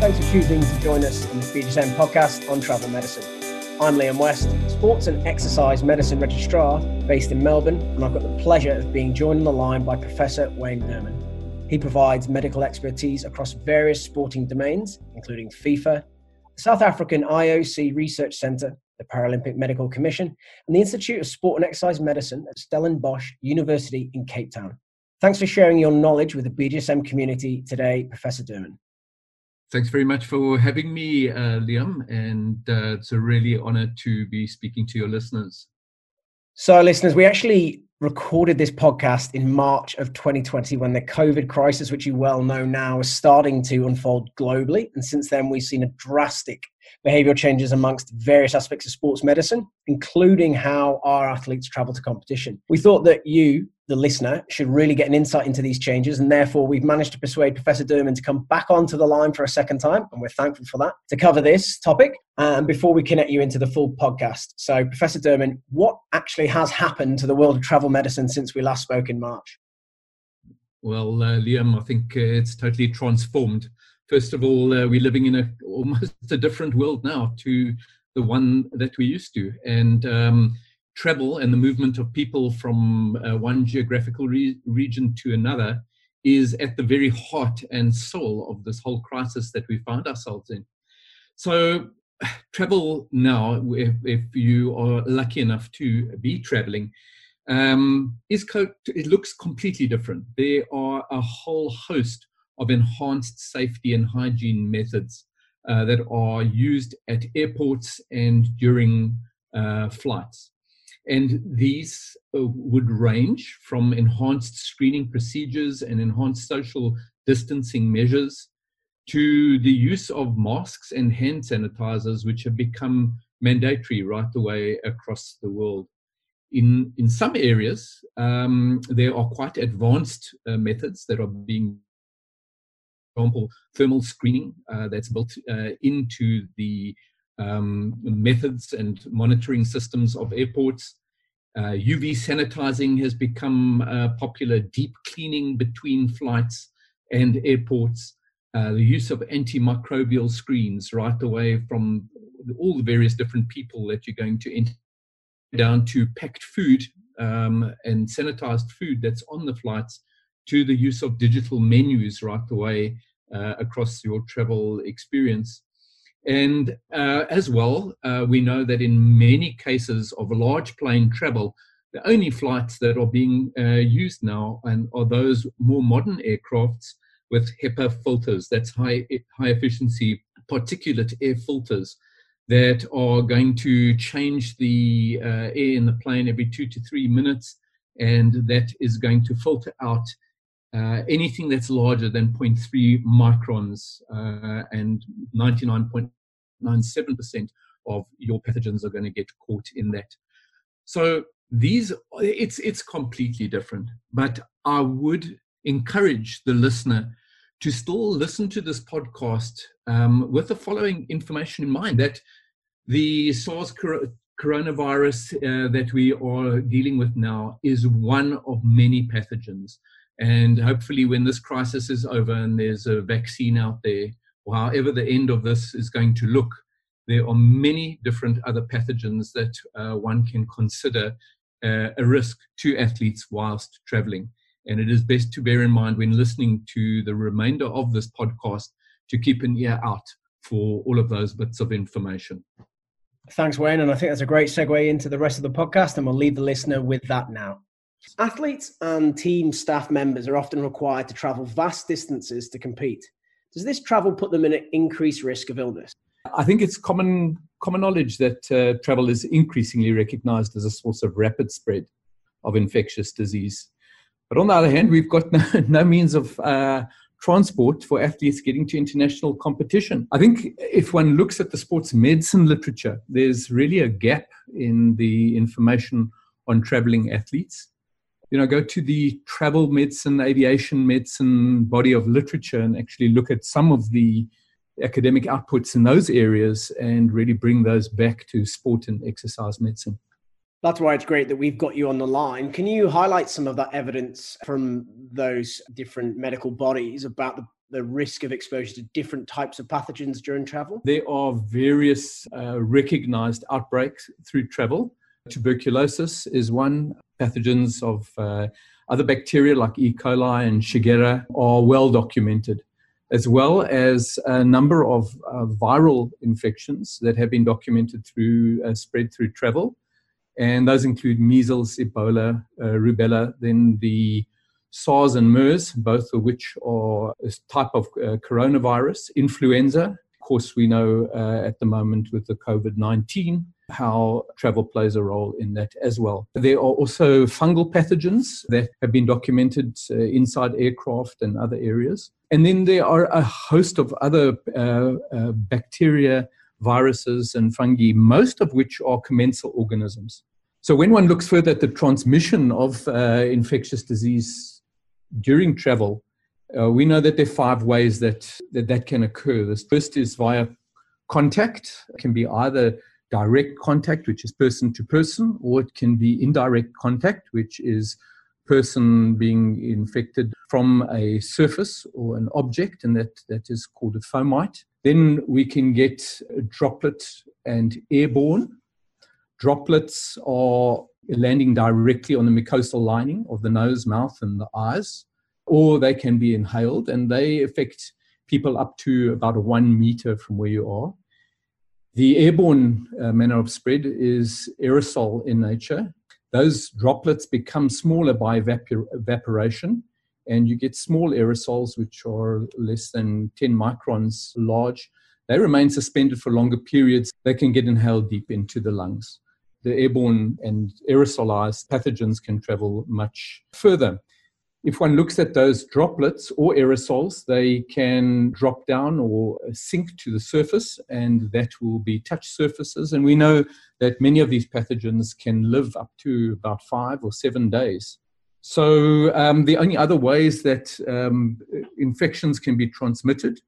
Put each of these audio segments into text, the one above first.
Thanks for choosing to join us in the BJSM podcast on travel medicine. I'm Liam West, sports and exercise medicine registrar based in Melbourne, and I've got the pleasure of being joined on the line by Professor Wayne Derman. He provides medical expertise across various sporting domains, including FIFA, the South African IOC Research Centre, the Paralympic Medical Commission, and the Institute of Sport and Exercise Medicine at Stellenbosch University in Cape Town. Thanks for sharing your knowledge with the BJSM community today, Professor Derman. Thanks very much for having me, uh, Liam, and uh, it's a really honor to be speaking to your listeners. So, listeners, we actually recorded this podcast in March of 2020 when the COVID crisis, which you well know now, is starting to unfold globally. And since then, we've seen a drastic behavioral changes amongst various aspects of sports medicine, including how our athletes travel to competition. We thought that you, the listener, should really get an insight into these changes, and therefore we've managed to persuade Professor Derman to come back onto the line for a second time, and we're thankful for that, to cover this topic. And before we connect you into the full podcast, so Professor Derman, what actually has happened to the world of travel medicine since we last spoke in March? Well, uh, Liam, I think uh, it's totally transformed first of all, uh, we're living in a almost a different world now to the one that we used to, and um, travel and the movement of people from uh, one geographical re- region to another is at the very heart and soul of this whole crisis that we find ourselves in. So, travel now, if, if you are lucky enough to be traveling, um, is co- it looks completely different. There are a whole host of enhanced safety and hygiene methods uh, that are used at airports and during uh, flights. And these uh, would range from enhanced screening procedures and enhanced social distancing measures to the use of masks and hand sanitizers, which have become mandatory right the way across the world. In, in some areas, um, there are quite advanced uh, methods that are being for example, thermal screening uh, that's built uh, into the um, methods and monitoring systems of airports. Uh, UV sanitizing has become uh, popular, deep cleaning between flights and airports, uh, the use of antimicrobial screens right away from all the various different people that you're going to enter down to packed food um, and sanitized food that's on the flights to the use of digital menus right away uh, across your travel experience. And uh, as well, uh, we know that in many cases of large plane travel, the only flights that are being uh, used now and are those more modern aircrafts with HEPA filters, that's high, high efficiency particulate air filters that are going to change the uh, air in the plane every two to three minutes, and that is going to filter out uh, anything that's larger than 0.3 microns uh, and 99.97% of your pathogens are going to get caught in that. So these, it's it's completely different. But I would encourage the listener to still listen to this podcast um, with the following information in mind: that the SARS coronavirus uh, that we are dealing with now is one of many pathogens and hopefully, when this crisis is over and there's a vaccine out there, or however the end of this is going to look, there are many different other pathogens that uh, one can consider uh, a risk to athletes whilst traveling. And it is best to bear in mind when listening to the remainder of this podcast to keep an ear out for all of those bits of information. Thanks, Wayne. And I think that's a great segue into the rest of the podcast. And we'll leave the listener with that now. Athletes and team staff members are often required to travel vast distances to compete. Does this travel put them in an increased risk of illness? I think it's common common knowledge that uh, travel is increasingly recognized as a source of rapid spread of infectious disease. But on the other hand, we've got no, no means of uh, transport for athletes getting to international competition. I think if one looks at the sports medicine literature, there's really a gap in the information on traveling athletes you know, go to the travel medicine, aviation medicine body of literature and actually look at some of the academic outputs in those areas and really bring those back to sport and exercise medicine. That's why it's great that we've got you on the line. Can you highlight some of that evidence from those different medical bodies about the the risk of exposure to different types of pathogens during travel? There are various uh, recognized outbreaks through travel. Tuberculosis is one. Pathogens of uh, other bacteria like E. coli and Shigella are well documented, as well as a number of uh, viral infections that have been documented through uh, spread through travel. And those include measles, Ebola, uh, rubella, then the SARS and MERS, both of which are a type of uh, coronavirus, influenza. Of course, we know uh, at the moment with the COVID 19 how travel plays a role in that as well. There are also fungal pathogens that have been documented uh, inside aircraft and other areas. And then there are a host of other uh, uh, bacteria, viruses, and fungi, most of which are commensal organisms. So when one looks further at the transmission of uh, infectious disease during travel, uh, we know that there are five ways that, that that can occur. The first is via contact. It can be either direct contact, which is person to person, or it can be indirect contact, which is person being infected from a surface or an object, and that, that is called a fomite. Then we can get droplet and airborne. Droplets are landing directly on the mucosal lining of the nose, mouth, and the eyes, or they can be inhaled and they affect people up to about one meter from where you are. The airborne uh, manner of spread is aerosol in nature. Those droplets become smaller by evapor- evaporation, and you get small aerosols which are less than 10 microns large. They remain suspended for longer periods. They can get inhaled deep into the lungs the airborne and aerosolized pathogens can travel much further. If one looks at those droplets or aerosols, they can drop down or sink to the surface, and that will be touch surfaces. And we know that many of these pathogens can live up to about five or seven days. So, um, the only other ways that um, infections can be transmitted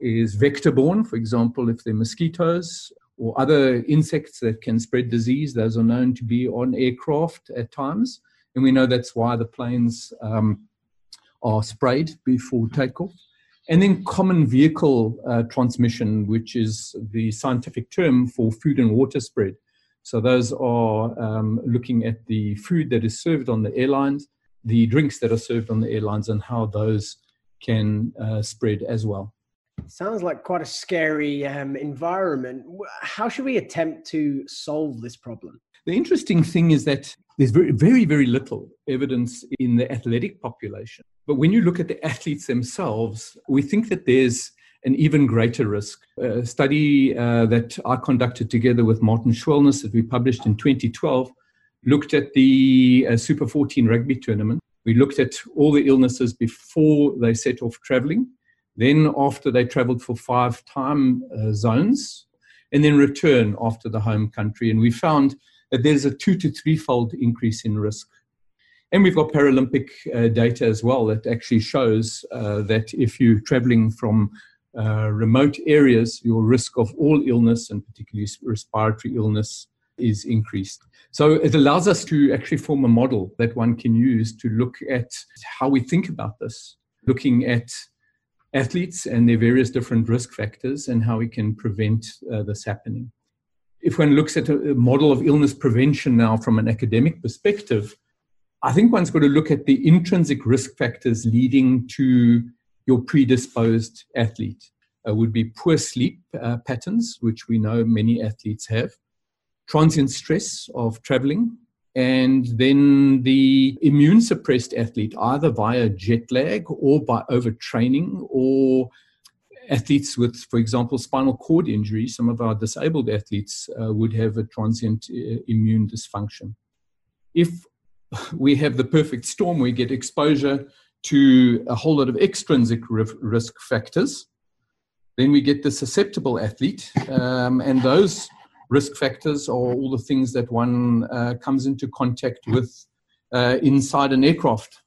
is vector borne, for example, if they're mosquitoes, or other insects that can spread disease. Those are known to be on aircraft at times. And we know that's why the planes um, are sprayed before takeoff. And then common vehicle uh, transmission, which is the scientific term for food and water spread. So those are um, looking at the food that is served on the airlines, the drinks that are served on the airlines, and how those can uh, spread as well. Sounds like quite a scary um, environment. How should we attempt to solve this problem? The interesting thing is that there's very, very, very little evidence in the athletic population. But when you look at the athletes themselves, we think that there's an even greater risk. A study uh, that I conducted together with Martin Schwellnus that we published in 2012 looked at the uh, Super 14 rugby tournament. We looked at all the illnesses before they set off traveling then after they traveled for five time uh, zones, and then return after the home country. And we found there's a two to threefold increase in risk. And we've got Paralympic uh, data as well that actually shows uh, that if you're traveling from uh, remote areas, your risk of all illness and particularly respiratory illness is increased. So it allows us to actually form a model that one can use to look at how we think about this, looking at athletes and their various different risk factors and how we can prevent uh, this happening. If one looks at a model of illness prevention now from an academic perspective, I think one's got to look at the intrinsic risk factors leading to your predisposed athlete. Uh, would be poor sleep uh, patterns, which we know many athletes have, transient stress of traveling, and then the immune suppressed athlete, either via jet lag or by overtraining, or athletes with, for example, spinal cord injury, some of our disabled athletes uh, would have a transient uh, immune dysfunction. If we have the perfect storm, we get exposure to a whole lot of extrinsic risk factors, then we get the susceptible athlete, um, and those risk factors or all the things that one uh, comes into contact with uh, inside an aircraft.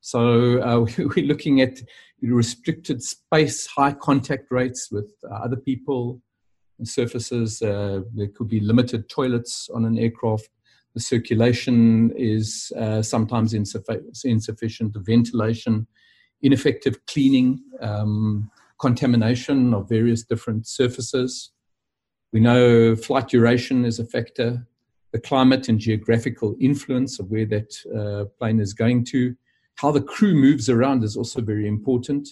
So uh, we're looking at restricted space, high contact rates with uh, other people and surfaces. Uh, there could be limited toilets on an aircraft. The circulation is uh, sometimes insufficient. The ventilation ineffective cleaning, um, contamination of various different surfaces. We know flight duration is a factor, the climate and geographical influence of where that uh, plane is going to. How the crew moves around is also very important.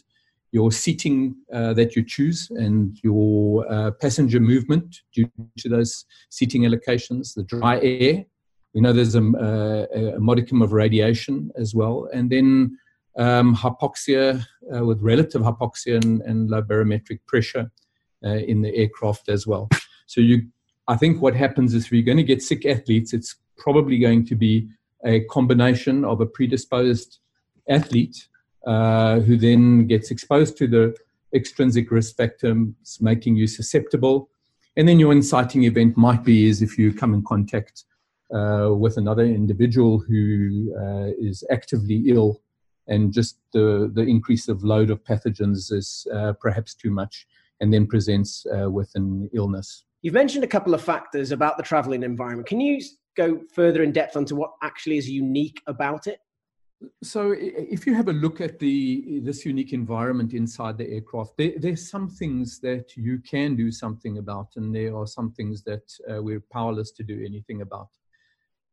Your seating uh, that you choose and your uh, passenger movement due to those seating allocations, the dry air. We know there's a, a, a modicum of radiation as well. And then um, hypoxia uh, with relative hypoxia and, and low barometric pressure uh, in the aircraft as well. So you, I think what happens is if you're going to get sick athletes, it's probably going to be a combination of a predisposed athlete uh, who then gets exposed to the extrinsic risk factors, making you susceptible. And then your inciting event might be is if you come in contact uh, with another individual who uh, is actively ill and just the, the increase of load of pathogens is uh, perhaps too much and then presents uh, with an illness. You've mentioned a couple of factors about the traveling environment. Can you go further in depth onto what actually is unique about it? So, if you have a look at the this unique environment inside the aircraft, there, there's some things that you can do something about, and there are some things that uh, we're powerless to do anything about.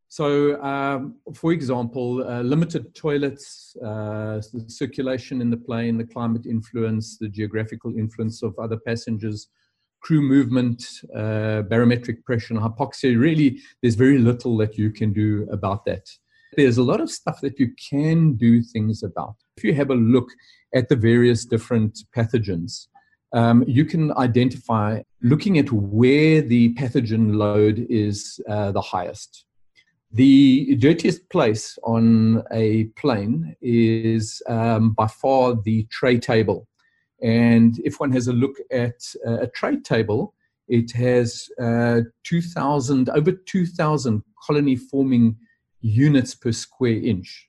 So, um, for example, uh, limited toilets, uh, the circulation in the plane, the climate influence, the geographical influence of other passengers, crew movement, uh, barometric pressure, and hypoxia. Really, there's very little that you can do about that. There's a lot of stuff that you can do things about. If you have a look at the various different pathogens, um, you can identify looking at where the pathogen load is uh, the highest. The dirtiest place on a plane is um, by far the tray table. And if one has a look at uh, a tray table, it has uh, 2,000, over 2,000 colony forming units per square inch.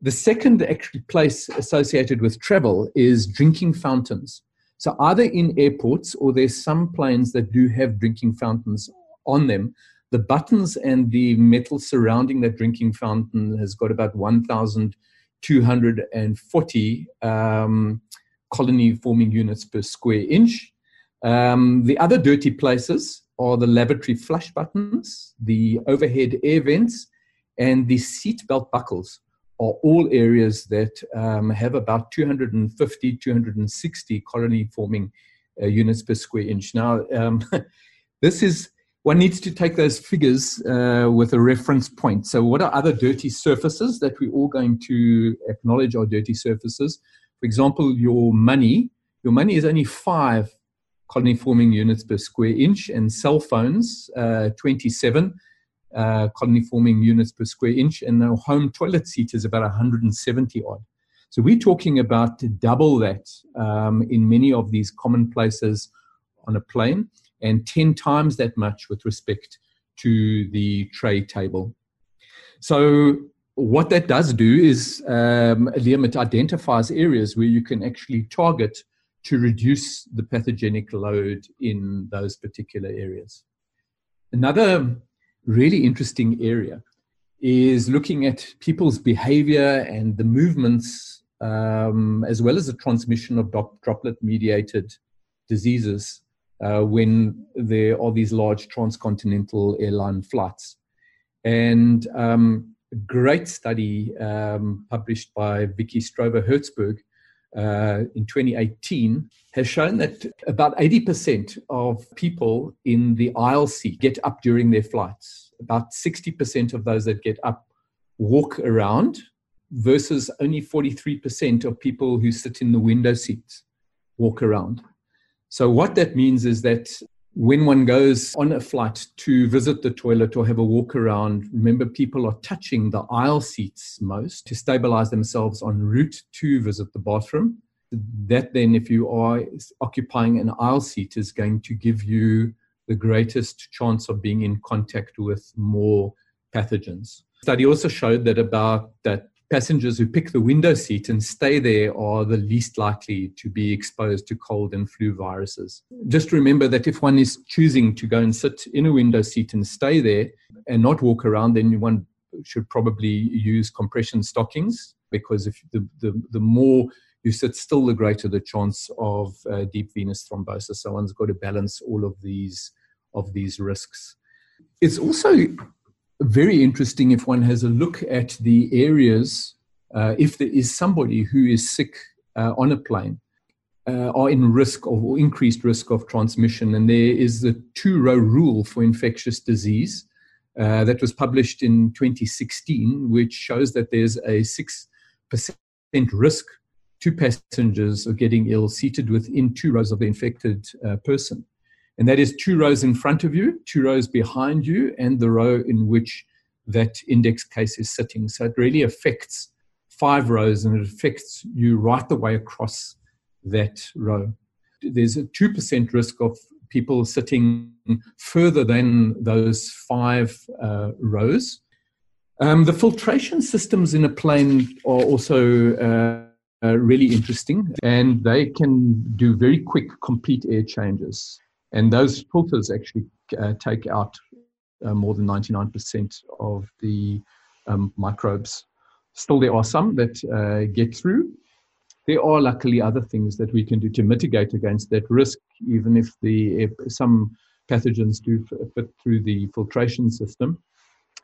The second actually place associated with travel is drinking fountains. So either in airports or there's some planes that do have drinking fountains on them the buttons and the metal surrounding that drinking fountain has got about 1,240 um, colony forming units per square inch. Um, the other dirty places are the lavatory flush buttons, the overhead air vents, and the seat belt buckles are all areas that um, have about 250, 260 colony forming uh, units per square inch. Now, um, this is one needs to take those figures uh, with a reference point. So, what are other dirty surfaces that we're all going to acknowledge are dirty surfaces? For example, your money. Your money is only five colony forming units per square inch, and cell phones, uh, 27 uh, colony forming units per square inch, and the home toilet seat is about 170 odd. So, we're talking about double that um, in many of these common places on a plane and 10 times that much with respect to the tray table. So, what that does do is, um, it identifies areas where you can actually target to reduce the pathogenic load in those particular areas. Another really interesting area is looking at people's behavior and the movements, um, as well as the transmission of droplet mediated diseases uh, when there are these large transcontinental airline flights. And um, a great study um, published by Vicki Stover Hertzberg uh, in 2018 has shown that about 80% of people in the aisle seat get up during their flights. About 60% of those that get up walk around versus only 43% of people who sit in the window seats walk around. So, what that means is that when one goes on a flight to visit the toilet or have a walk around, remember people are touching the aisle seats most to stabilize themselves en route to visit the bathroom. That then, if you are occupying an aisle seat, is going to give you the greatest chance of being in contact with more pathogens. Study also showed that about that passengers who pick the window seat and stay there are the least likely to be exposed to cold and flu viruses. Just remember that if one is choosing to go and sit in a window seat and stay there and not walk around, then one should probably use compression stockings because if the, the, the more you sit still, the greater the chance of uh, deep venous thrombosis. So one's got to balance all of these of these risks. It's also very interesting if one has a look at the areas. Uh, if there is somebody who is sick uh, on a plane, uh, are in risk of or increased risk of transmission, and there is the two-row rule for infectious disease uh, that was published in 2016, which shows that there's a six percent risk to passengers of getting ill seated within two rows of the infected uh, person. And that is two rows in front of you, two rows behind you, and the row in which that index case is sitting. So it really affects five rows and it affects you right the way across that row. There's a 2% risk of people sitting further than those five uh, rows. Um, the filtration systems in a plane are also uh, uh, really interesting, and they can do very quick, complete air changes. And those filters actually uh, take out uh, more than 99% of the um, microbes. Still, there are some that uh, get through. There are luckily other things that we can do to mitigate against that risk, even if the if some pathogens do fit through the filtration system,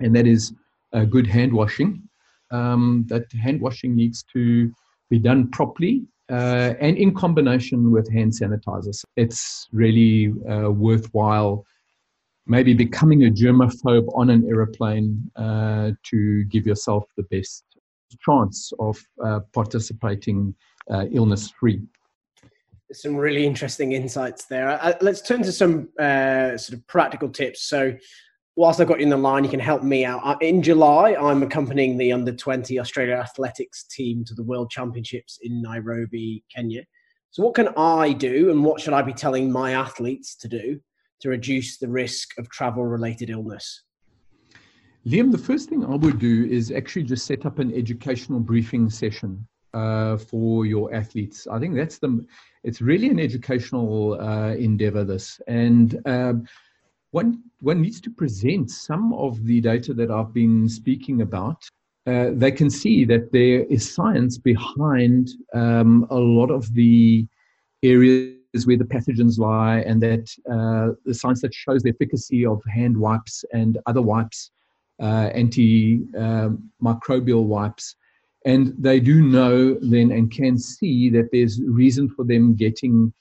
and that is uh, good hand washing. Um, that hand washing needs to be done properly uh, and in combination with hand sanitizers. It's really uh, worthwhile maybe becoming a germaphobe on an aeroplane uh, to give yourself the best chance of uh, participating uh, illness free. Some really interesting insights there. Uh, let's turn to some sort of practical tips. So, whilst I've got you in the line, you can help me out. Uh, in July, I'm accompanying the under 20 Australia athletics team to the World Championships in Nairobi, Kenya. So, what can I do and what should I be telling my athletes to do to reduce the risk of travel related illness? Liam, the first thing I would do is actually just set up an educational briefing session uh, for your athletes. I think that's the, it's really an educational uh, endeavor, this. And um, one, one needs to present some of the data that I've been speaking about. Uh, they can see that there is science behind um, a lot of the areas where the pathogens lie, and that uh, the science that shows the efficacy of hand wipes and other wipes, uh, antimicrobial um, wipes. And they do know then and can see that there's reason for them getting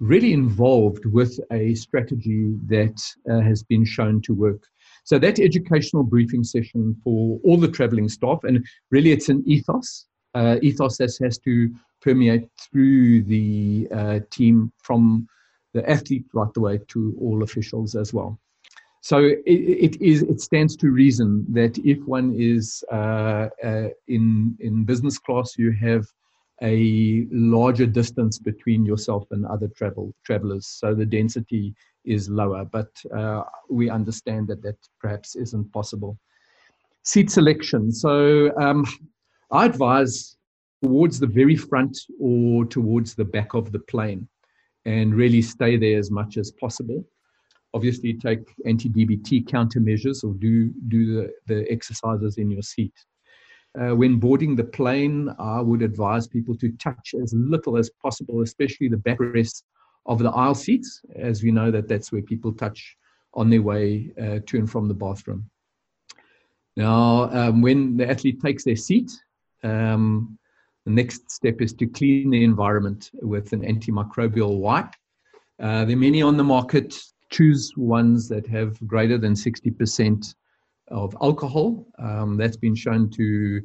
really involved with a strategy that uh, has been shown to work. So that educational briefing session for all the traveling staff, and really it's an ethos, uh, ethos that has to permeate through the uh, team from the athlete right the way to all officials as well. So it, it is it stands to reason that if one is uh, uh, in in business class, you have a larger distance between yourself and other travel travelers, so the density is lower. But uh, we understand that that perhaps isn't possible. Seat selection. So um, I advise towards the very front or towards the back of the plane, and really stay there as much as possible. Obviously, take anti-DVT countermeasures or do do the, the exercises in your seat. Uh, when boarding the plane, I would advise people to touch as little as possible, especially the backrests of the aisle seats, as we know that that's where people touch on their way uh, to and from the bathroom. Now, um, when the athlete takes their seat, um, the next step is to clean the environment with an antimicrobial wipe. Uh, there are many on the market. Choose ones that have greater than 60% of alcohol. Um, that's been shown to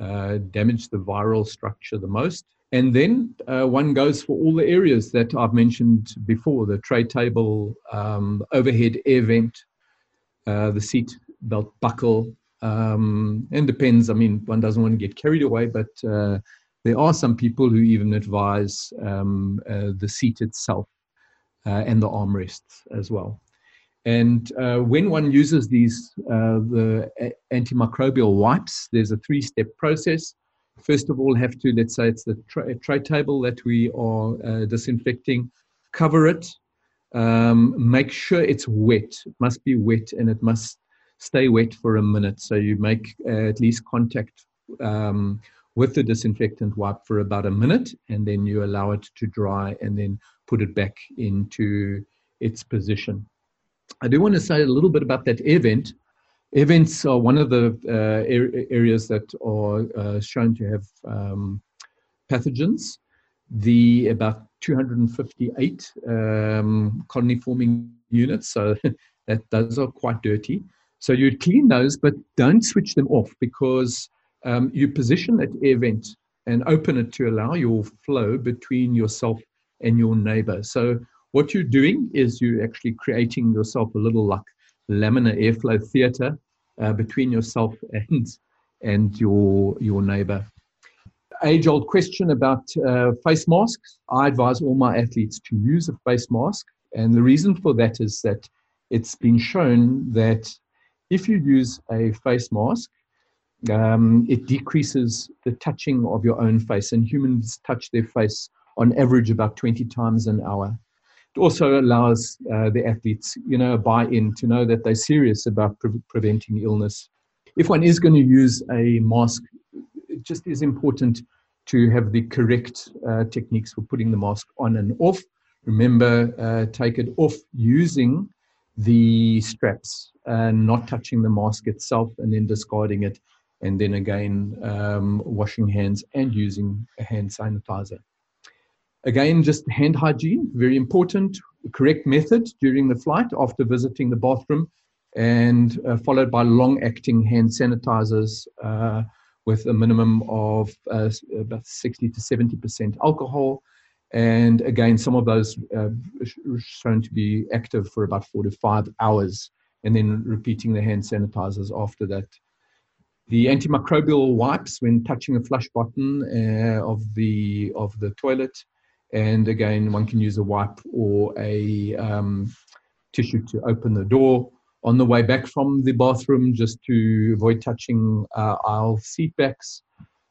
uh, damage the viral structure the most. And then uh, one goes for all the areas that I've mentioned before the tray table, um, overhead air vent, uh, the seat belt buckle. Um, and depends, I mean, one doesn't want to get carried away, but uh, there are some people who even advise um, uh, the seat itself uh, and the armrests as well. And uh, when one uses these, uh, the antimicrobial wipes, there's a three step process. First of all, have to, let's say it's the tray, tray table that we are uh, disinfecting, cover it, um, make sure it's wet. It must be wet and it must stay wet for a minute. So you make uh, at least contact um, with the disinfectant wipe for about a minute, and then you allow it to dry and then put it back into its position. I do want to say a little bit about that air vent. Air vents are one of the uh, areas that are uh, shown to have um, pathogens. The about 258 um, colony forming units, so that those are quite dirty. So you'd clean those, but don't switch them off because um, you position that air vent and open it to allow your flow between yourself and your neighbor. So what you're doing is you're actually creating yourself a little like laminar airflow theater uh, between yourself and and your your neighbor. Age old question about uh, face masks. I advise all my athletes to use a face mask, and the reason for that is that it's been shown that if you use a face mask, um, it decreases the touching of your own face, and humans touch their face on average about 20 times an hour. Also allows uh, the athletes, you know, buy-in to know that they're serious about pre- preventing illness. If one is going to use a mask, it just is important to have the correct uh, techniques for putting the mask on and off. Remember, uh, take it off using the straps and not touching the mask itself and then discarding it and then again um, washing hands and using a hand sanitizer. Again, just hand hygiene, very important. Correct method during the flight after visiting the bathroom, and uh, followed by long acting hand sanitizers uh, with a minimum of uh, about 60 to 70% alcohol. And again, some of those uh, shown to be active for about four to five hours, and then repeating the hand sanitizers after that. The antimicrobial wipes when touching a flush button uh, of the of the toilet, and again, one can use a wipe or a um, tissue to open the door on the way back from the bathroom, just to avoid touching uh, aisle seat backs.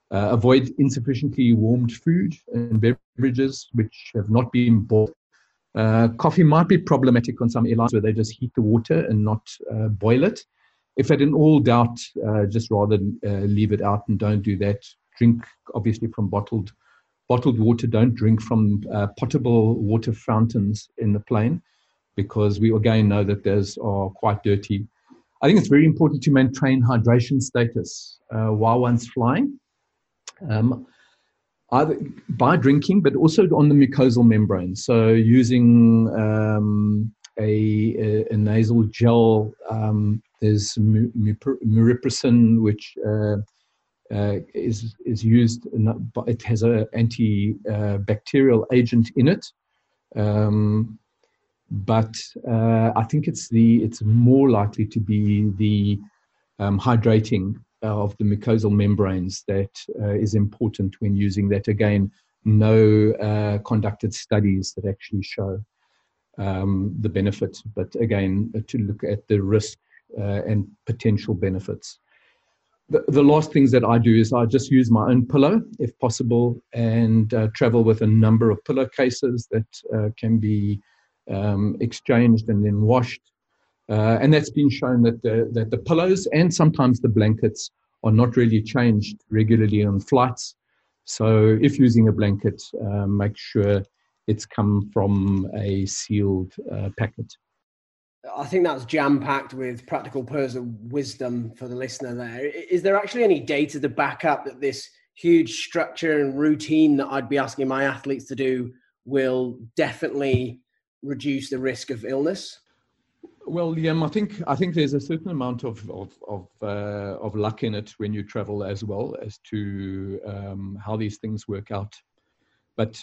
Uh, avoid insufficiently warmed food and beverages which have not been boiled. Uh, coffee might be problematic on some airlines where they just heat the water and not uh, boil it if at all doubt, uh, just rather uh, leave it out and don't do that. Drink obviously from bottled bottled water. Don't drink from uh, potable water fountains in the plane because we again know that those are quite dirty. I think it's very important to maintain hydration status uh, while one's flying. Um, either by drinking, but also on the mucosal membrane. So using um, a, a, nasal gel. Um, there's mupirocin, which uh, uh, is is used. it has an antibacterial agent in it, um, but uh, I think it's the it's more likely to be the um, hydrating of the mucosal membranes that uh, is important when using that. Again, no uh, conducted studies that actually show um, the benefit, but again, to look at the risk uh, and potential benefits. The, the last things that I do is I just use my own pillow if possible and uh, travel with a number of pillowcases that uh, can be um, exchanged and then washed. Uh, and that's been shown that the, that the pillows and sometimes the blankets are not really changed regularly on flights. So if using a blanket, uh, make sure it's come from a sealed uh, packet. I think that's jam packed with practical personal wisdom for the listener there. Is there actually any data to back up that this huge structure and routine that I'd be asking my athletes to do will definitely reduce the risk of illness? Well, Liam, I think I think there's a certain amount of of of, uh, of luck in it when you travel as well as to um, how these things work out. But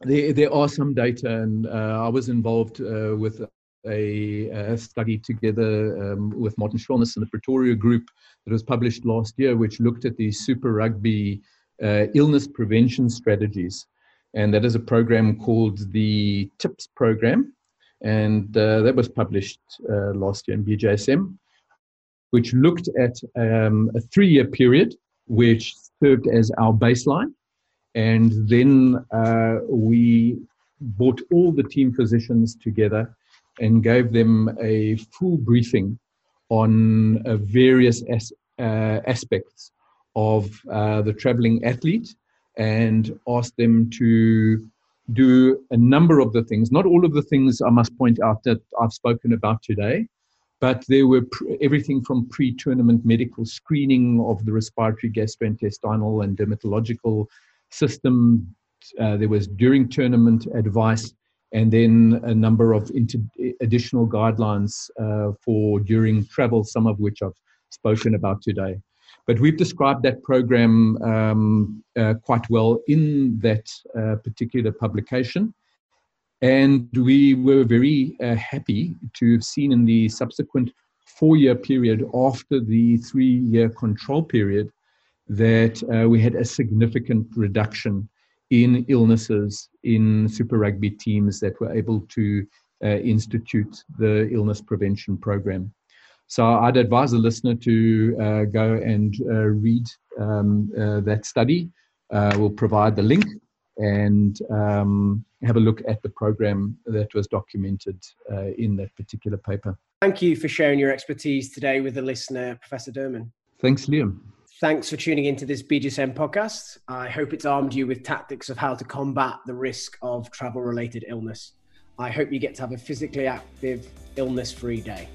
there, there are some data, and uh, I was involved uh, with a, a, study together um, with Martin Schwellnus and the Pretoria Group that was published last year, which looked at the Super Rugby uh, illness prevention strategies. And that is a program called the TIPS program. And uh, that was published uh, last year in BJSM, which looked at um, a three year period, which served as our baseline and then uh, we brought all the team physicians together and gave them a full briefing on uh, various as, uh, aspects of uh, the traveling athlete and asked them to do a number of the things, not all of the things I must point out that I've spoken about today, but there were everything from pre tournament medical screening of the respiratory, gastrointestinal, and dermatological system. Uh, there was during tournament advice, and then a number of additional guidelines uh, for during travel, some of which I've spoken about today. But we've described that program um, uh, quite well in that uh, particular publication. And we were very uh, happy to have seen in the subsequent four year period after the three year control period that uh, we had a significant reduction in illnesses in Super Rugby teams that were able to uh, institute the illness prevention program. So I'd advise the listener to uh, go and uh, read um, uh, that study. Uh, we'll provide the link and um, have a look at the program that was documented uh, in that particular paper. Thank you for sharing your expertise today with the listener, Professor Derman. Thanks, Liam. Thanks for tuning into this BJSM podcast. I hope it's armed you with tactics of how to combat the risk of travel related illness. I hope you get to have a physically active, illness free day.